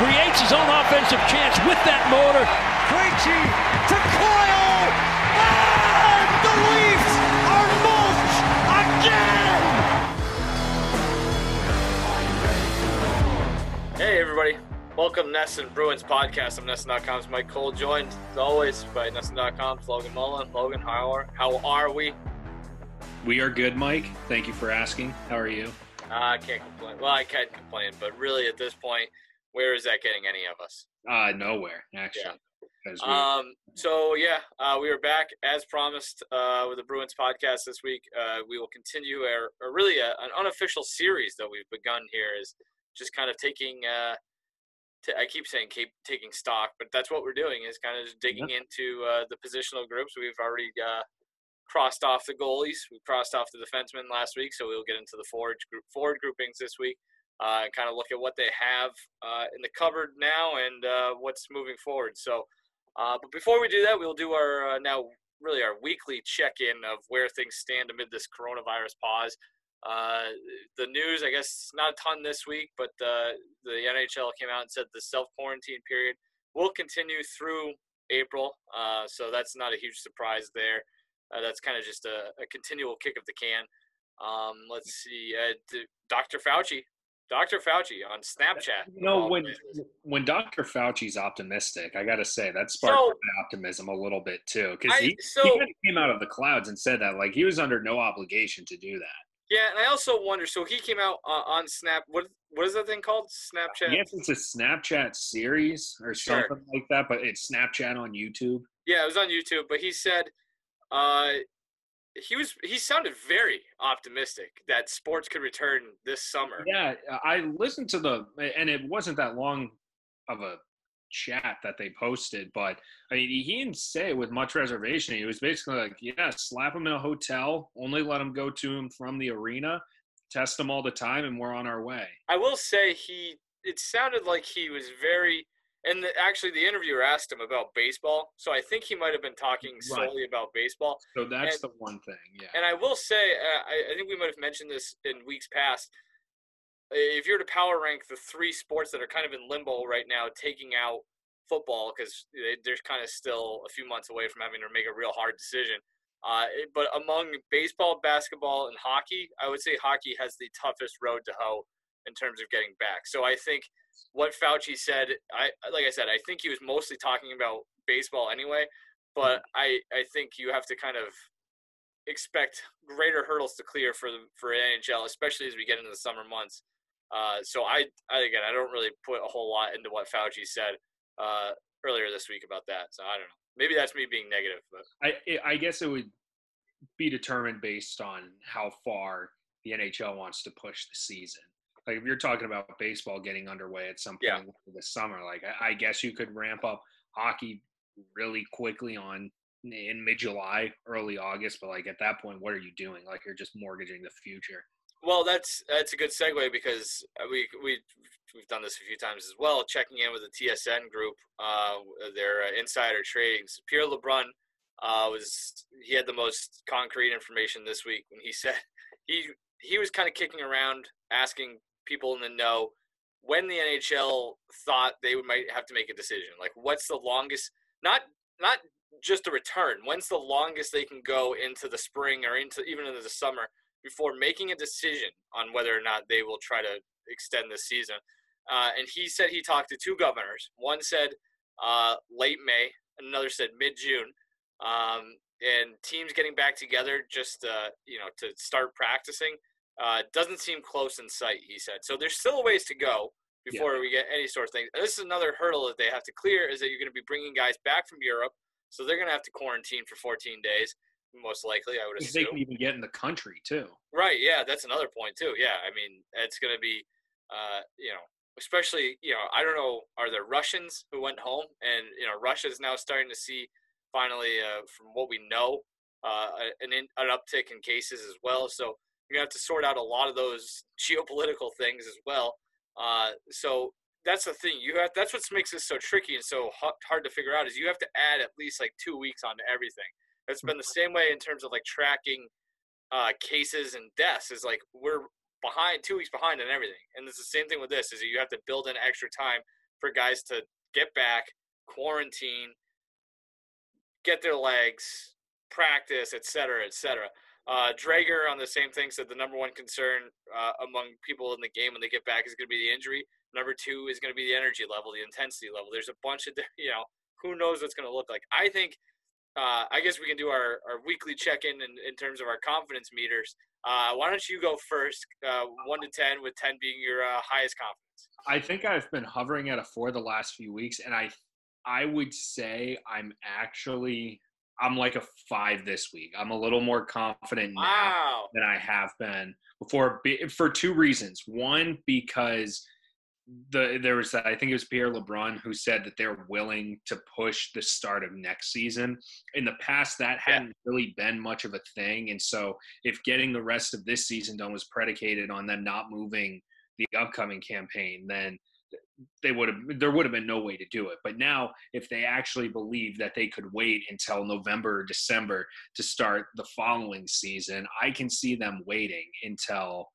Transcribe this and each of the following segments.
creates his own offensive chance with that motor. Krejci to Coyle, and the Leafs are mulched again. Hey, everybody. Welcome to NESN Bruins podcast. I'm NESN.com's Mike Cole, joined as always by NESN.com's Logan Mullen. Logan, how are, how are we? We are good, Mike. Thank you for asking. How are you? Uh, I can't complain. Well, I can't complain, but really at this point, where is that getting any of us? Uh, nowhere, actually. Yeah. Um, so yeah, uh, we are back as promised uh, with the Bruins podcast this week. Uh, we will continue our, our really a, an unofficial series that we've begun here is just kind of taking. Uh, t- I keep saying keep taking stock, but that's what we're doing is kind of just digging Yeah. into uh, the positional groups. We've already uh, crossed off the goalies. We crossed off the defensemen last week, so we'll get into the forward group forward groupings this week. Uh, and kind of look at what they have uh, in the cupboard now and uh, what's moving forward. So, uh, but before we do that, we'll do our uh, now really our weekly check-in of where things stand amid this coronavirus pause. Uh, the news, I guess, not a ton this week, but the NHL came out and said the self-quarantine period will continue through April. So that's not a huge surprise there. That's kind of just a, a continual kick of the can. Um, let's see, uh, Dr. Fauci, Dr. Fauci on Snapchat. You know, when when Dr. Fauci's optimistic, I got to say that sparked So- my optimism a little bit too, because he, so- he kind of came out of the clouds and said that like he was under no obligation to do that. Yeah, and I also wonder. So he came out uh, on Snap. What what is that thing called? Snapchat. Yes, it's a Snapchat series or Sure. something like that, but it's Snapchat on YouTube. Yeah, it was on YouTube. But he said, uh, he was he sounded very optimistic that sports could return this summer. Yeah, I listened to the, and it wasn't that long of a chat that they posted, but I mean, he didn't say it with much reservation. He was basically like, yeah, slap him in a hotel, only let him go to him from the arena, test him all the time, and we're on our way. I will say he. It sounded like he was very. And the, actually, the interviewer asked him about baseball, so I think he might have been talking Right. solely about baseball. So that's And- the one thing, yeah. And I will say, uh, I, I think we might have mentioned this in weeks past. If you were to power rank the three sports that are kind of in limbo right now, taking out football because they're kind of still a few months away from having to make a real hard decision. Uh, but among baseball, basketball, and hockey, I would say hockey has the toughest road to hoe in terms of getting back. So I think what Fauci said, I like I said, I think he was mostly talking about baseball anyway. But I, I think you have to kind of expect greater hurdles to clear for the for NHL, especially as we get into the summer months. Uh, so I, I again, I don't really put a whole lot into what Fauci said uh, earlier this week about that. So I don't know. Maybe that's me being negative, but I, I guess it would be determined based on how far the NHL wants to push the season. Like if you're talking about baseball getting underway at some point Yeah. this summer, like I, I guess you could ramp up hockey really quickly on in mid July, early August. But like at that point, what are you doing? Like you're just mortgaging the future. well, that's that's a good segue because we we we've done this a few times as well. Checking in with the TSN group, uh, their uh, insider trading. So Pierre LeBrun uh, was he had the most concrete information this week when he said he he was kind of kicking around asking people in the know when the NHL thought they might have to make a decision. Like, what's the longest? Not not just a return. When's the longest they can go into the spring or into even into the summer before making a decision on whether or not they will try to extend the season? Uh, and he said he talked to two governors. One said uh, late May, another said mid June. Um, and teams getting back together just uh, you know to start practicing uh, doesn't seem close in sight. He said so. There's still a ways to go before we get any sort of thing. And this is another hurdle that they have to clear is that you're going to be bringing guys back from Europe, so they're going to have to quarantine for 14 days, most likely. I would If they can even get in the country too. Right. Yeah, that's another point too. Yeah, I mean, it's going to be, uh, you know, especially you know, I don't know, are there Russians who went home, and you know, Russia's now starting to see finally, uh, from what we know, uh, an in, an uptick in cases as well. So you're gonna have to sort out a lot of those geopolitical things as well. Uh, so that's the thing. You have that's what makes this so tricky and so hard to figure out is you have to add at least like two weeks onto everything. It's been the same way in terms of like tracking uh, cases and deaths. Is like we're behind two weeks behind on everything, and it's the same thing with this. Is you have to build in extra time for guys to get back, quarantine, get their legs, practice, et cetera, et cetera. Uh, Dreger on the same thing said the number one concern uh, among people in the game when they get back is going to be the injury. Number two is going to be the energy level, the intensity level. There's a bunch of, you know, who knows what's going to look like. I think, uh, I guess we can do our, our weekly check in, in terms of our confidence meters. Uh, why don't you go first, uh, one to 10, with 10 being your uh, highest confidence? I think I've been hovering at a four the last few weeks, and I, I would say I'm actually I'm like a five this week. I'm a little more confident now wow. than I have been before for two reasons. One, because the there was that I think it was Pierre LeBrun who said that they're willing to push the start of next season. In the past, that hadn't yeah. really been much of a thing, and so if getting the rest of this season done was predicated on them not moving the upcoming campaign, then they would have there would have been no way to do it. But now if they actually believe that they could wait until november or december to start the following season i can see them waiting until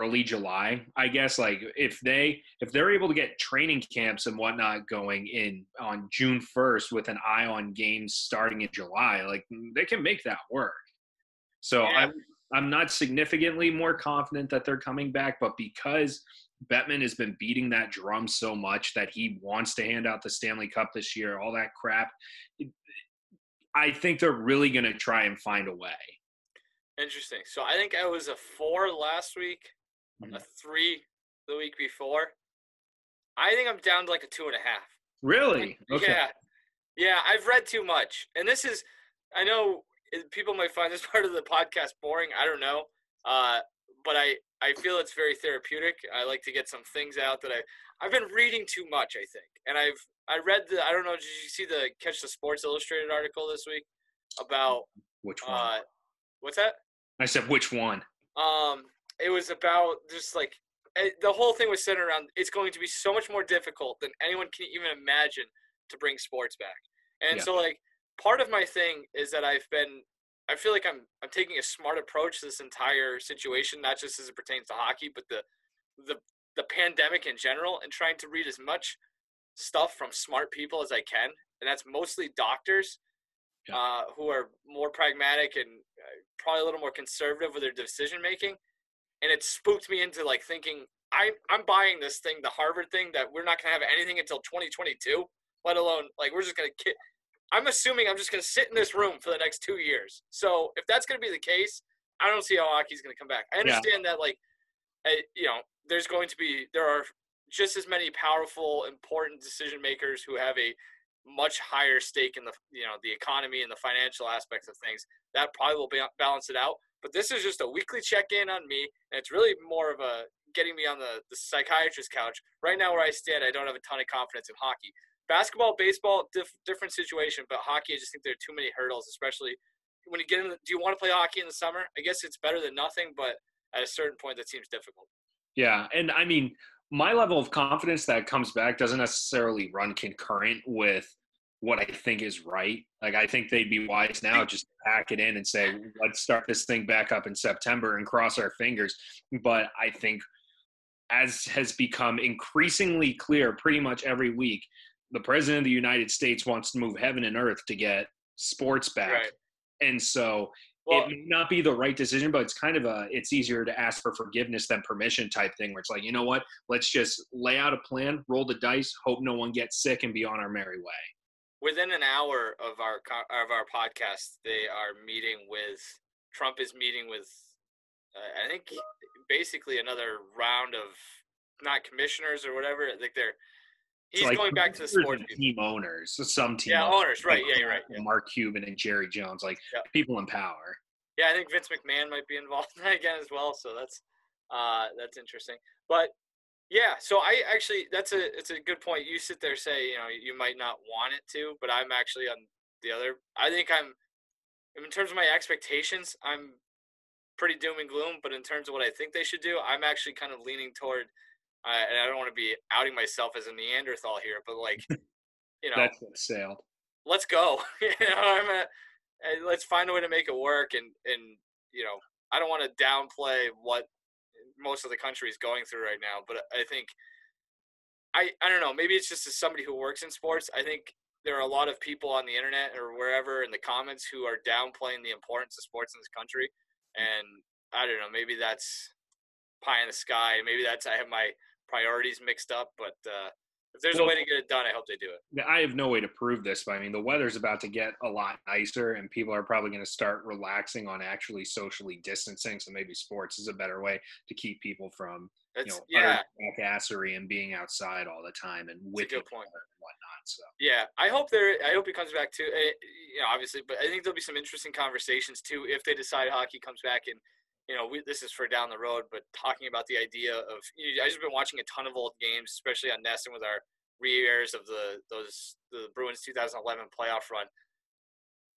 early july i guess. Like if they if they're able to get training camps and whatnot going in on june 1st with an eye on games starting in july like mm, they can make that work. So yeah. i'm i'm not significantly more confident that they're coming back but because Bettman has been beating that drum so much that he wants to hand out the Stanley Cup this year, all that crap. I think they're really going to try and find a way. Interesting. So I think I was a four last week, mm-hmm. a three the week before. I think I'm down to like a two and a half. Really? Okay. Yeah. Yeah, I've read too much. And this is, I know people might find this part of the podcast boring. I don't know. Uh, but I, I feel it's very therapeutic. I like to get some things out that I I've been reading too much, I think. And I've I read the I don't know, did you see the Catch the Sports Illustrated article this week about which one? Uh, what's that? I said which one? Um it was about just like it, the whole thing was centered around it's going to be so much more difficult than anyone can even imagine to bring sports back. And yeah. so like part of my thing is that I've been I feel like I'm I'm taking a smart approach to this entire situation, not just as it pertains to hockey, but the the the pandemic in general, and trying to read as much stuff from smart people as I can, and that's mostly doctors yeah. uh, who are more pragmatic and uh, probably a little more conservative with their decision making. And it spooked me into like thinking I I'm buying this thing, the Harvard thing, that we're not gonna have anything until 2022, let alone like we're just gonna ki- I'm assuming I'm just going to sit in this room for the next two years. So if that's going to be the case, I don't see how hockey's going to come back. I understand yeah. that, like, I, you know, there's going to be there are just as many powerful, important decision makers who have a much higher stake in the you know the economy and the financial aspects of things. That probably will be, balance it out. But this is just a weekly check-in on me, and it's really more of a getting me on the, the psychiatrist couch. Right now, where I stand, I don't have a ton of confidence in hockey basketball, baseball, diff, different situation. But hockey, I just think there are too many hurdles, especially when you get in. The, do you want to play hockey in the summer? I guess it's better than nothing, but at a certain point, that seems difficult. Yeah, and I mean, my level of confidence that comes back doesn't necessarily run concurrent with what I think is right. Like I think they'd be wise now just pack it in and say, let's start this thing back up in September and cross our fingers. But I think as has become increasingly clear pretty much every week, the president of the United States wants to move heaven and earth to get sports back. Right. And so well, it may not be the right decision, but it's kind of a it's easier to ask for forgiveness than permission type thing where it's like, you know what, let's just lay out a plan, roll the dice, hope no one gets sick and be on our merry way. Within an hour of our of our podcast, they are meeting with Trump is meeting with uh, I think basically another round of not commissioners or whatever. Like they're He's like going back to the sport team owners. Some team yeah, owners, right? Like yeah, you're right. Yeah. Mark Cuban and Jerry Jones, like yeah. people in power. Yeah, I think Vince McMahon might be involved in that again as well. So that's uh, that's interesting. But yeah, so I actually that's a it's a good point. You sit there say you know you might not want it to, but I'm actually on the other. I think I'm in terms of my expectations, I'm pretty doom and gloom. But in terms of what I think they should do, I'm actually kind of leaning toward I, and I don't want to be outing myself as a Neanderthal here, but like, you know, that's what sailed. Let's go. you know, I'm a, let's find a way to make it work. And and you know, I don't want to downplay what most of the country is going through right now, but I think I I don't know. Maybe it's just as somebody who works in sports. I think there are a lot of people on the internet or wherever in the comments who are downplaying the importance of sports in this country, mm. and I don't know. Maybe that's pie in the sky. Maybe that's I have my priorities mixed up. But uh, if there's Well- a way to get it done, I hope they do it. I have no way to prove this, but I mean, the weather's about to get a lot nicer, and people are probably going to start relaxing on actually socially distancing. So maybe sports is a better way to keep people from, you know, yeah, and being outside all the time and with good point. and whatnot. So yeah. I hope there. I hope he comes back too. eh, You know, obviously, but I think there'll be some interesting conversations too if they decide hockey comes back and. You know, we, this is for down the road, but talking about the idea of, you know, I've just been watching a ton of old games, especially on NESN with our re-airs of the those the Bruins 2011 playoff run.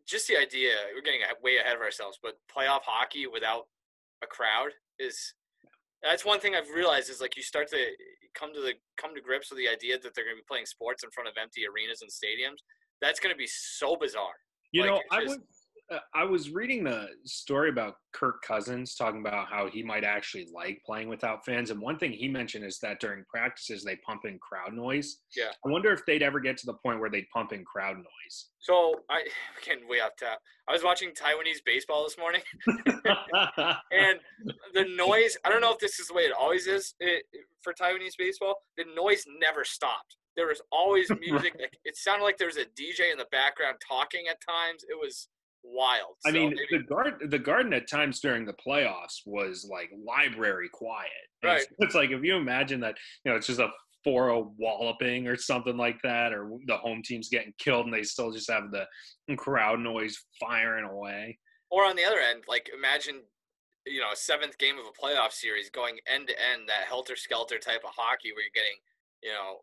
Just the idea, we're getting way ahead of ourselves, but playoff hockey without a crowd is that's one thing I've realized is like you start to come to the come to grips with the idea that they're going to be playing sports in front of empty arenas and stadiums. That's going to be so bizarre. You Like, know, I just- uh, Uh, I was reading the story about Kirk Cousins talking about how he might actually like playing without fans, and one thing he mentioned is that during practices they pump in crowd noise. Yeah. I wonder if they'd ever get to the point where they'd pump in crowd noise. So I getting way off tap. I was watching Taiwanese baseball this morning, and the noise. I don't know if this is the way it always is it, for Taiwanese baseball. The noise never stopped. There was always music. like, it sounded like there was a DJ in the background talking at times. It was wild. I So mean, maybe- the garden, the garden at times during the playoffs was like library quiet. And It's, it's like if you imagine that, you know, it's just a 4-0 walloping or something like that, or the home team's getting killed and they still just have the crowd noise firing away. Or on the other end, like imagine, you know, a seventh game of a playoff series going end to end, that helter skelter type of hockey where you're getting, you know,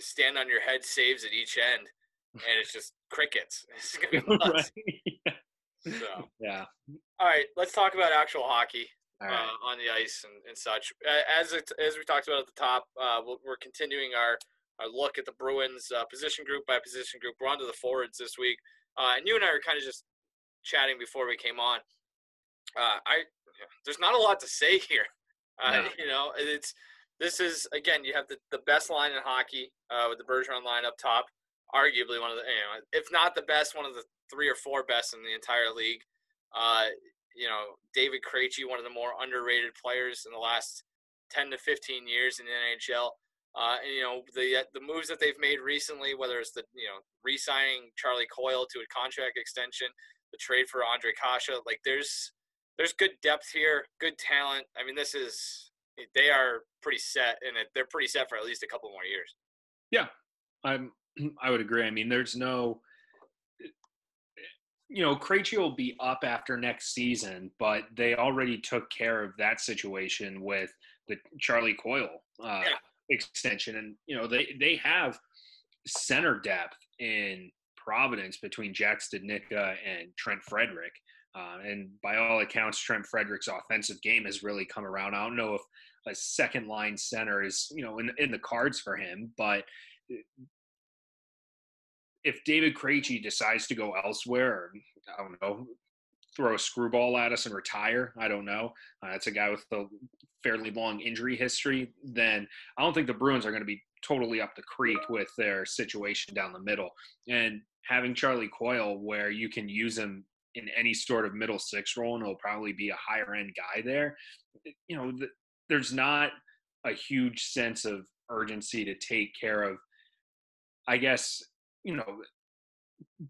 stand on your head saves at each end, and it's just crickets. It's gonna be nuts. right? So, yeah. all right, let's talk about actual hockey right. uh, on the ice and, and such. As it, as we talked about at the top, uh, we're continuing our, our look at the Bruins uh, position group by position group. We're on to the forwards this week, uh, and you and I were kind of just chatting before we came on. Uh, I there's not a lot to say here. Uh, No. You know, it's this is again you have the, the best line in hockey uh, with the Bergeron line up top, arguably one of the you know if not the best, one of the three or four best in the entire league. Uh, you know, David Krejci, one of the more underrated players in the last 10 to 15 years in the NHL. Uh, and, you know, the the moves that they've made recently, whether it's the, you know, re-signing Charlie Coyle to a contract extension, the trade for Ondrej Kase, like there's there's good depth here, good talent. I mean, this is they are pretty set, and they're pretty set for at least a couple more years. Yeah, I'm I would agree. I mean, there's no you know, Krejci will be up after next season, but they already took care of that situation with the Charlie Coyle uh, Yeah. extension, and you know they they have center depth in Providence between Jack Studnicka and Trent Frederick. Uh, and by all accounts, Trent Frederick's offensive game has really come around. I don't know if a second line center is, you know, in, in the cards for him, but if David Krejci decides to go elsewhere, or, I don't know, throw a screwball at us and retire, I don't know. Uh, that's a guy with a fairly long injury history. Then I don't think the Bruins are going to be totally up the creek with their situation down the middle. And having Charlie Coyle, where you can use him in any sort of middle six role, and he'll probably be a higher end guy there. You know, th- there's not a huge sense of urgency to take care of. I guess you know,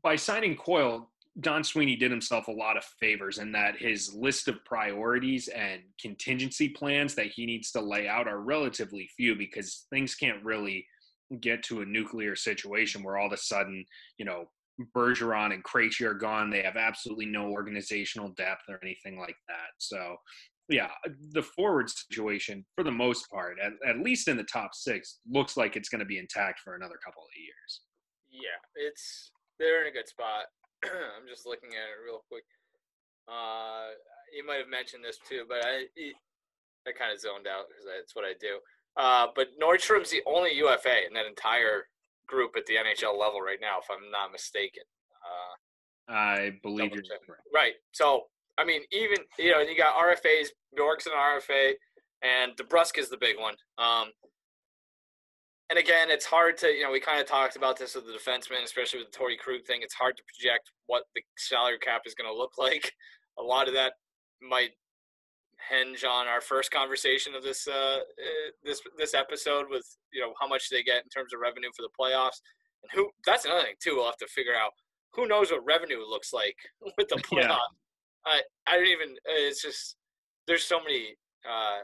by signing Coyle, Don Sweeney did himself a lot of favors in that his list of priorities and contingency plans that he needs to lay out are relatively few because things can't really get to a nuclear situation where all of a sudden, you know, Bergeron and Krejci are gone. They have absolutely no organizational depth or anything like that. So, yeah, the forward situation, for the most part, at, at least in the top six, looks like it's going to be intact for another couple of years. Yeah, it's they're in a good spot. I'm just looking at it real quick. Uh, you might have mentioned this too, but I I kind of zoned out because that's what I do. Uh, but Nordstrom's the only UFA in that entire group at the NHL level right now, if I'm not mistaken. Uh, I believe you're check. right. So I mean, even you know, you got RFAs. Bjork's an RFA, and DeBrusk is the big one. Um, and again, it's hard to, you know, we kind of talked about this with the defenseman, especially with the Torey Krug thing. It's hard to project what the salary cap is going to look like. A lot of that might hinge on our first conversation of this uh, uh, this this episode with you know how much they get in terms of revenue for the playoffs, and who that's another thing too. We'll have to figure out who knows what revenue looks like with the playoffs. Yeah. I I don't even. It's just there's so many uh,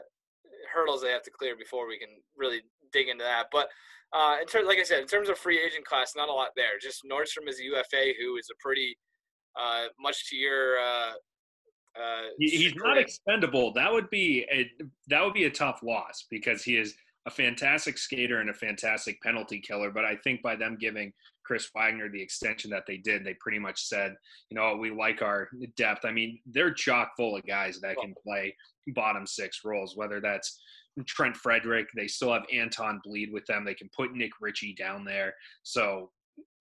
hurdles they have to clear before we can really dig into that. But uh, in terms, like I said, in terms of free agent class, not a lot there. Just Nordstrom is a UFA who is a pretty uh, much to your. Uh, uh, he's not expendable. That would be a that would be a tough loss because he is a fantastic skater and a fantastic penalty killer. But I think by them giving Chris Wagner the extension that they did, they pretty much said, you know, we like our depth. I mean, they're chock full of guys that can play bottom six roles, whether that's Trent Frederick. They still have Anton Blidh with them. They can put Nick Ritchie down there. So,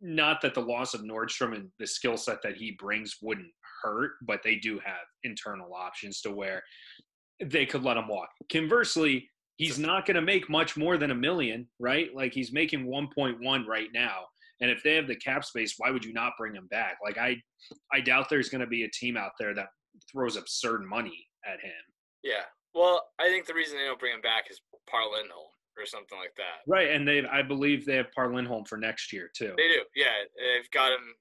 not that the loss of Nordstrom and the skill set that he brings wouldn't hurt, but they do have internal options to where they could let him walk. Conversely, he's not going to make much more than a million, right? Like he's making 1.1 right now. And if they have the cap space, why would you not bring him back? Like I, I doubt there's going to be a team out there that throws absurd money at him. Yeah. Well, I think the reason they don't bring him back is Par Lindholm or something like that. Right, and they, I believe they have Par Lindholm for next year too. They do. Yeah, they've got him.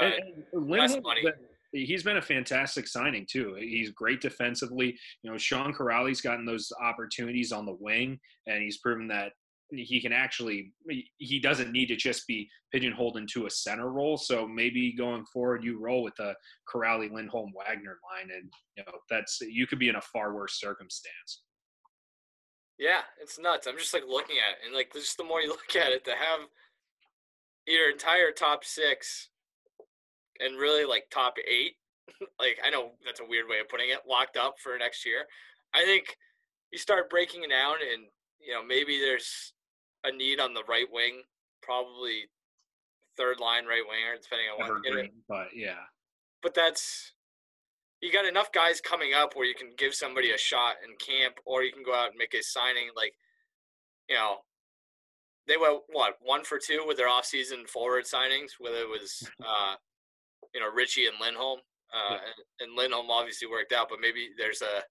Uh, and, and money. He's been a fantastic signing too. He's great defensively. You know, Sean Kuraly's gotten those opportunities on the wing, and he's proven that he can actually he doesn't need to just be pigeonholed into a center role. So maybe going forward, you roll with the Kuraly, Lindholm, Wagner line, and you know that's you could be in a far worse circumstance. Yeah, it's nuts. I'm just like looking at it, and like just the more you look at it, to have your entire top six and really like top eight, like I know that's a weird way of putting it, locked up for next year. I think you start breaking it down, and you know maybe there's a need on the right wing, probably third line right winger, depending on what. Evergreen, but yeah. But that's you got enough guys coming up where you can give somebody a shot in camp, or you can go out and make a signing. Like, you know, they went what one for two with their off-season forward signings, whether it was uh, you know Ritchie and Lindholm. Uh, yeah. and, and Lindholm obviously worked out, but maybe there's a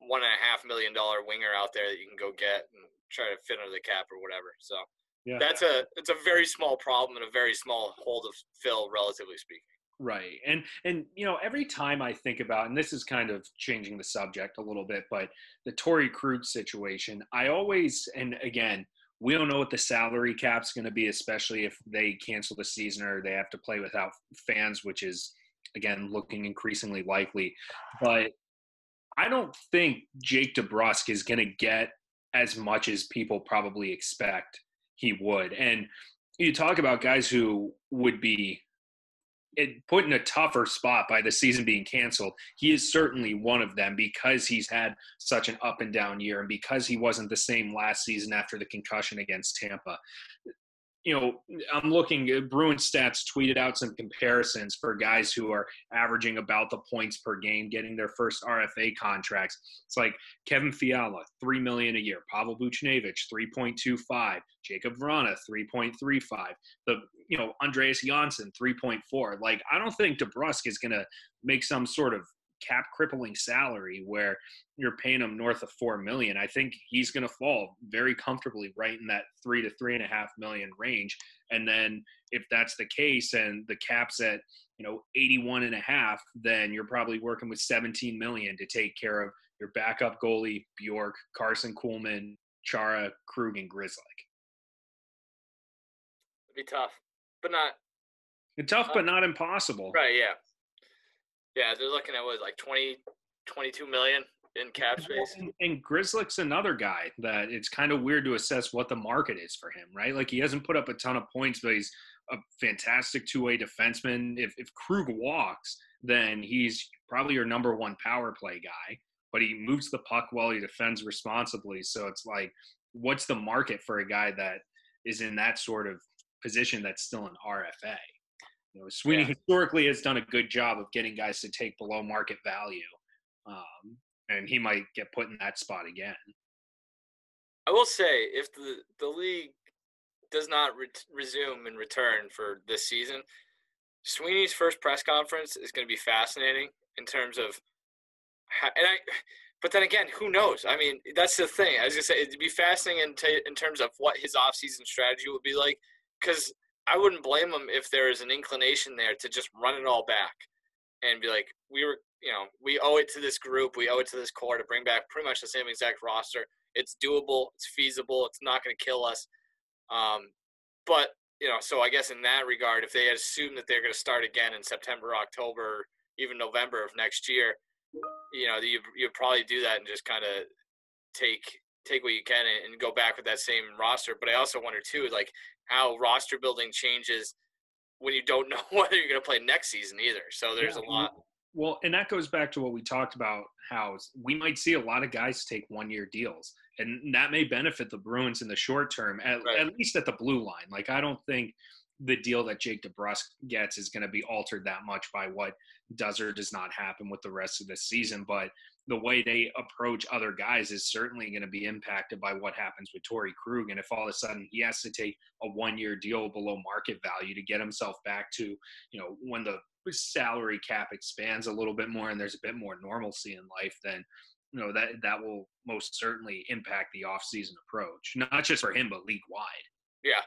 one and a half million dollar winger out there that you can go get and try to fit under the cap or whatever. So yeah. that's a it's a very small problem and a very small hole to fill, relatively speaking. Right. And and you know, every time I think about and this is kind of changing the subject a little bit, but the Torey Krug situation, I always and again, we don't know what the salary cap's going to be, especially if they cancel the season or they have to play without fans, which is again looking increasingly likely. But I don't think Jake DeBrusk is going to get as much as people probably expect he would. And you talk about guys who would be put in a tougher spot by the season being canceled. He is certainly one of them because he's had such an up and down year and because he wasn't the same last season after the concussion against Tampa you know, I'm looking. Uh, Bruin Stats tweeted out some comparisons for guys who are averaging about the points per game, getting their first RFA contracts. It's like Kevin Fiala, three million a year. Pavel Buchnevich, three point two five. Jakub Vrana, three point three five. The you know Andreas Johnsson, three point four. Like I don't think DeBrusk is going to make some sort of cap crippling salary where you're paying him north of four million, I think he's going to fall very comfortably right in that three to three and a half million range. And then if that's the case and the cap's at you know 81 and a half, then you're probably working with 17 million to take care of your backup goalie Bjork, Carson Kuhlman, Chara, Krug, and Grzelcyk. It'd be tough, but not. It's tough, uh, but not impossible. Right? Yeah. Yeah, they're looking at what like 20, 22 million in cap space. And, and Grzelcyk's another guy that it's kind of weird to assess what the market is for him, right? Like he hasn't put up a ton of points, but he's a fantastic two-way defenseman. If if Krug walks, then he's probably your number one power play guy. But he moves the puck well. He defends responsibly. So it's like, what's the market for a guy that is in that sort of position that's still an RFA? You know, Sweeney yeah. historically has done a good job of getting guys to take below market value, um, and he might get put in that spot again. I will say, if the the league does not re- resume and return for this season, Sweeney's first press conference is going to be fascinating in terms of, how, and I, but then again, who knows? I mean, that's the thing. I was gonna say it'd be fascinating in, t- in terms of what his offseason strategy would be like, because I wouldn't blame them if there is an inclination there to just run it all back and be like, we were, you know, we owe it to this group, we owe it to this core to bring back pretty much the same exact roster. It's doable, it's feasible, it's not going to kill us. Um, but you know, so I guess in that regard, if they assume that they're going to start again in September, October, even November of next year, you know, you you probably do that and just kind of take take what you can and go back with that same roster. But I also wonder too, like how roster building changes when you don't know whether you're going to play next season either. So there's yeah. a lot. Well, and that goes back to what we talked about how we might see a lot of guys take one year deals. And that may benefit the Bruins in the short term, at, right. at least at the blue line. Like, I don't think the deal that Jake DeBrusk gets is going to be altered that much by what does or does not happen with the rest of the season. But the way they approach other guys is certainly going to be impacted by what happens with Torey Krug. And if all of a sudden he has to take a one year deal below market value to get himself back to, you know, when the salary cap expands a little bit more and there's a bit more normalcy in life, then you know that that will most certainly impact the offseason approach, not just for him but league wide. Yeah.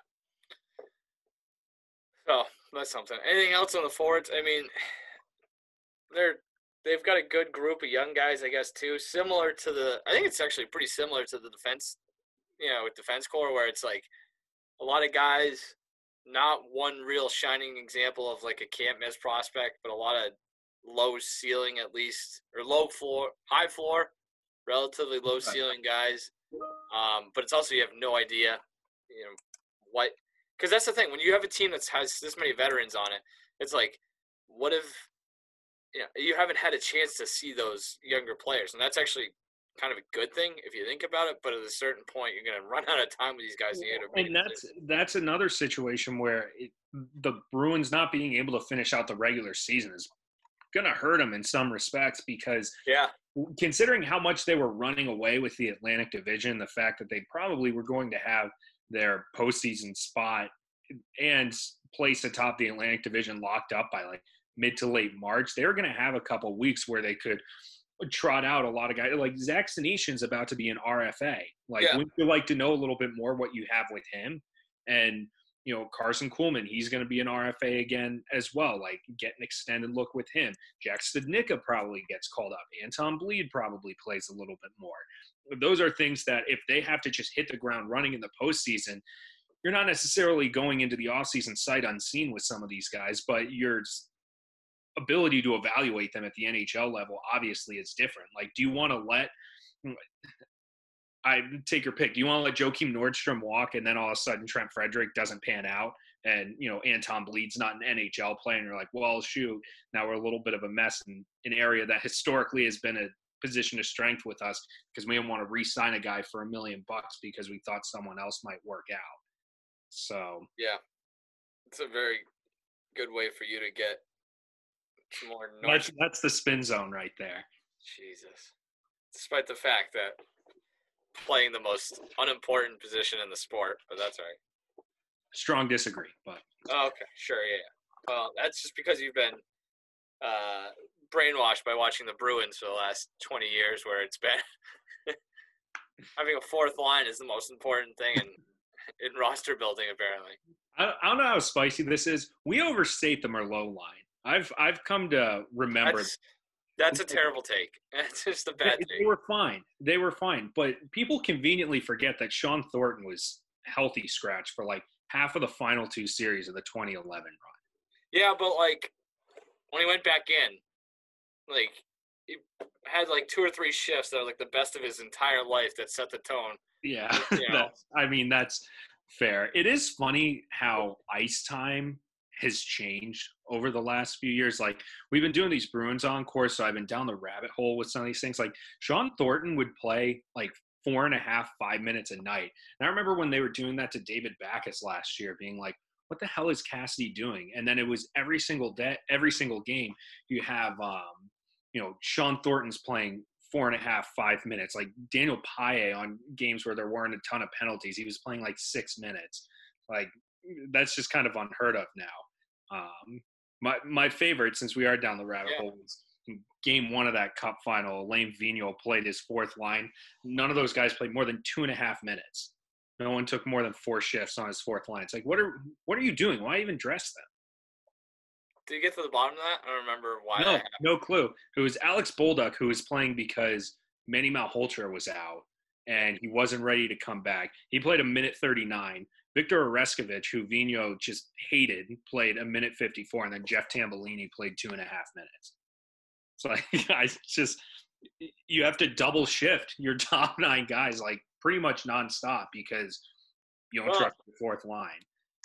So that's something. Anything else on the forwards? I mean, they're they've got a good group of young guys, I guess, too. Similar to the, I think it's actually pretty similar to the defense, you know, with defense core, where it's like a lot of guys, not one real shining example of like a can't miss prospect, but a lot of low ceiling at least, or low floor, high floor, relatively low ceiling guys. Um, but it's also you have no idea, you know, what because that's the thing when you have a team that has this many veterans on it, it's like, what if you know, you haven't had a chance to see those younger players, and that's actually kind of a good thing if you think about it. But at a certain point, you're going to run out of time with these guys. and that's that's another situation where it, the Bruins not being able to finish out the regular season is going to hurt them in some respects because yeah, considering how much they were running away with the Atlantic Division, the fact that they probably were going to have their postseason spot and place atop the Atlantic Division locked up by like mid to late March, they're going to have a couple weeks where they could trot out a lot of guys. Like Zach Senyshyn's about to be an RFA. Like, yeah. would you like to know a little bit more what you have with him? And you know, Carson Kuhlman, he's going to be an RFA again as well. Like, get an extended look with him. Jack Studnicka probably gets called up. Anton Blidh probably plays a little bit more. Those are things that if they have to just hit the ground running in the postseason, you're not necessarily going into the offseason sight unseen with some of these guys, but you're ability to evaluate them at the NHL level obviously is different. Like, do you want to let mm, I take your pick. Do you want to let Joakim Nordstrom walk and then all of a sudden Trent Frederick doesn't pan out and you know Anton Blidh's not an NHL player and you're like, well, shoot, now we're a little bit of a mess in an area that historically has been a position of strength with us because we didn't want to re-sign a guy for a million bucks because we thought someone else might work out. So yeah, it's a very good way for you to get more That's, that's the spin zone right there. Jesus. Despite the fact that playing the most unimportant position in the sport, but that's right. Strong disagree, but. Oh, okay, sure, yeah. Well, that's just because you've been uh, brainwashed by watching the Bruins for the last 20 years, where it's been having a fourth line is the most important thing in, in roster building, apparently. I, I don't know how spicy this is. We overstate the Merlot line. I've I've come to remember. That's, that's a terrible take. It's just a bad they. They were fine. They were fine. But people conveniently forget that Shawn Thornton was healthy scratch for like half of the final two series of the 2011 run. Yeah, but like when he went back in, like he had like two or three shifts that are like the best of his entire life that set the tone. Yeah, you know? I mean that's fair. It is funny how ice time has changed over the last few years. Like we've been doing these Bruins Encores, so I've been down the rabbit hole with some of these things. Like Shawn Thornton would play like four and a half, five minutes a night. And I remember when they were doing that to David Backes last year, being like, what the hell is Cassidy doing? And then it was every single day, every single game, you have, um, you know, Shawn Thornton's playing four and a half, five minutes. Like Daniel Paille on games where there weren't a ton of penalties, he was playing like six minutes. Like that's just kind of unheard of now. Um, my my favorite, since we are down the rabbit Yeah. hole, was game one of that cup final. Alain Vigneault played his fourth line. None of those guys played more than two and a half minutes. No one took more than four shifts on his fourth line. It's like, what are what are you doing? Why even dress them? Did you get to the bottom of that? I don't remember why. No, no clue. It was Alex Bolduc who was playing because Manny Malhotra was out and he wasn't ready to come back. He played a minute 39. Victor Oreskovich, who Vigneault just hated, played a minute 54, and then Jeff Tambellini played two and a half minutes. So like, I just you have to double shift your top nine guys like pretty much nonstop because you don't Well- trust the fourth line.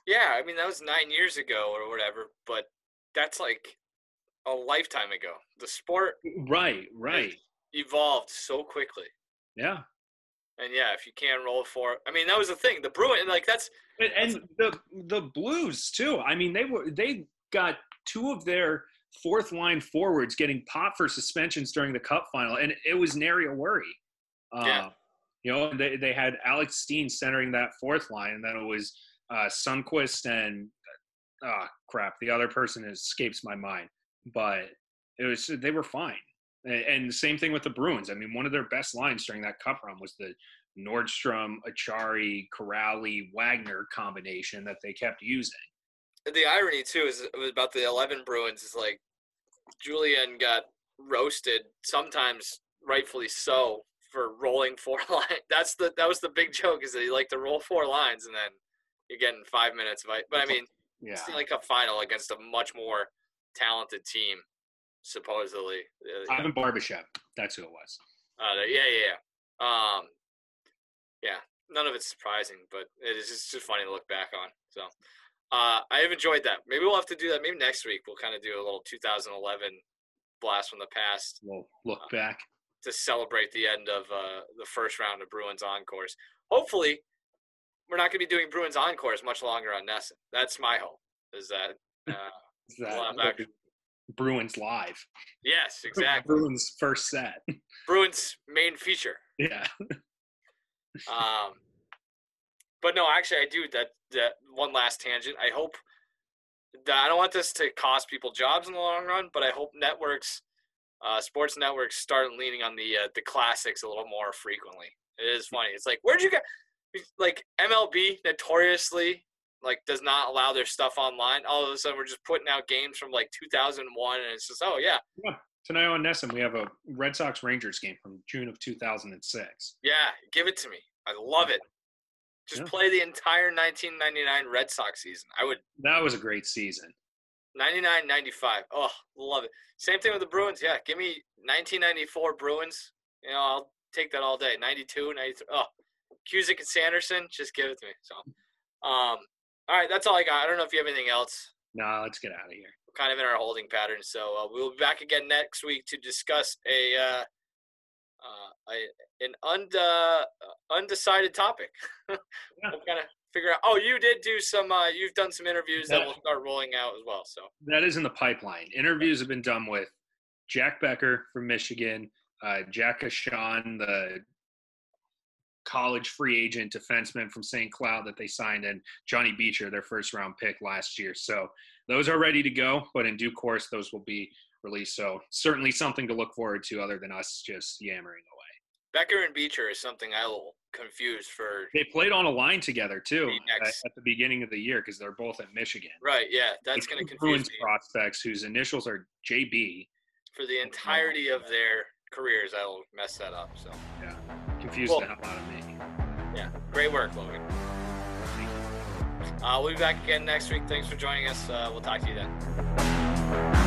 Yeah, I mean that was nine years ago or whatever, but that's like a lifetime ago. The sport Right, right, evolved so quickly, yeah. And yeah, if you can't roll for, I mean that was the thing. The Bruin, like that's And, and the the Blues too. I mean, they were they got two of their fourth line forwards getting popped for suspensions during the Cup final, and it was nary a worry. Uh, Yeah. You know, they they had Alex Steen centering that fourth line, and then it was uh, Sundqvist and ah crap, the other person escapes my mind, but it was they were fine. And, the same thing with the Bruins. I mean, one of their best lines during that Cup run was the Nordstrom, Acciari, Kuraly, Wagner combination that they kept using. the irony too is was about the eleven Bruins is like Julien got roasted sometimes rightfully so for rolling four line. That's the that was the big joke is that he liked to roll four lines and then you're getting five minutes of it. But I mean, Yeah, Stanley Cup final against a much more talented team, supposedly. Uh, Ivan Barbashev. That's who it was. uh, yeah, yeah, yeah. Um, yeah, none of it's surprising, but it is just, just funny to look back on. So, uh, I have enjoyed that. Maybe we'll have to do that. Maybe next week we'll kind of do a little 2011 blast from the past We'll look back. to celebrate the end of uh, the first round of Bruins Encores. Hopefully, we're not going to be doing Bruins Encores much longer on NESN. That's my hope. Is that? Uh, that Well, back. Bruins live. yes, exactly. Bruins first set. Bruins main feature. yeah. Um, but no, actually, I do that. That one last tangent. I hope that I don't want this to cost people jobs in the long run, but I hope networks, uh, sports networks, start leaning on the uh, the classics a little more frequently. It is funny. It's like where'd you get like MLB notoriously like does not allow their stuff online. All of a sudden, we're just putting out games from like 2001, and it's just oh yeah, yeah. Tonight on NESN, we have a Red Sox Rangers game from June of 2006. yeah, give it to me. I love it. Just Yeah. play the entire 1999 Red Sox season. I would That was a great season. 99 95 oh love it same thing with the bruins yeah give me 1994 bruins you know i'll take that all day 92 93 oh Cusick and sanderson just give it to me so um all right that's all i got i don't know if you have anything else No, let's get out of here. we're kind of in our holding pattern so uh, we'll be back again next week to discuss a uh uh, a, an und, uh, undecided topic. we'll kind of figure out. Oh, you did do some. Uh, you've done some interviews that Yeah. will start rolling out as well. So That is in the pipeline. Interviews have been done with Jack Becker from Michigan, uh, Jack Ahcan, the college free agent defenseman from St. Cloud that they signed, and Johnny Beecher, their first round pick last year. So those are ready to go, but in due course, those will be released. So certainly something to look forward to other than us just yammering away. Becker and Beecher is something I will confuse for. They played on a line together too at, at the beginning of the year because they're both at Michigan. Right, yeah, that's going to confuse Bruins me prospects whose initials are JB. for the entirety of their careers. I will mess that up. So, Yeah, confused Well- the hell out of me. yeah, great work, Logan. Uh, we'll be back again next week. Thanks for joining us. Uh, we'll talk to you then.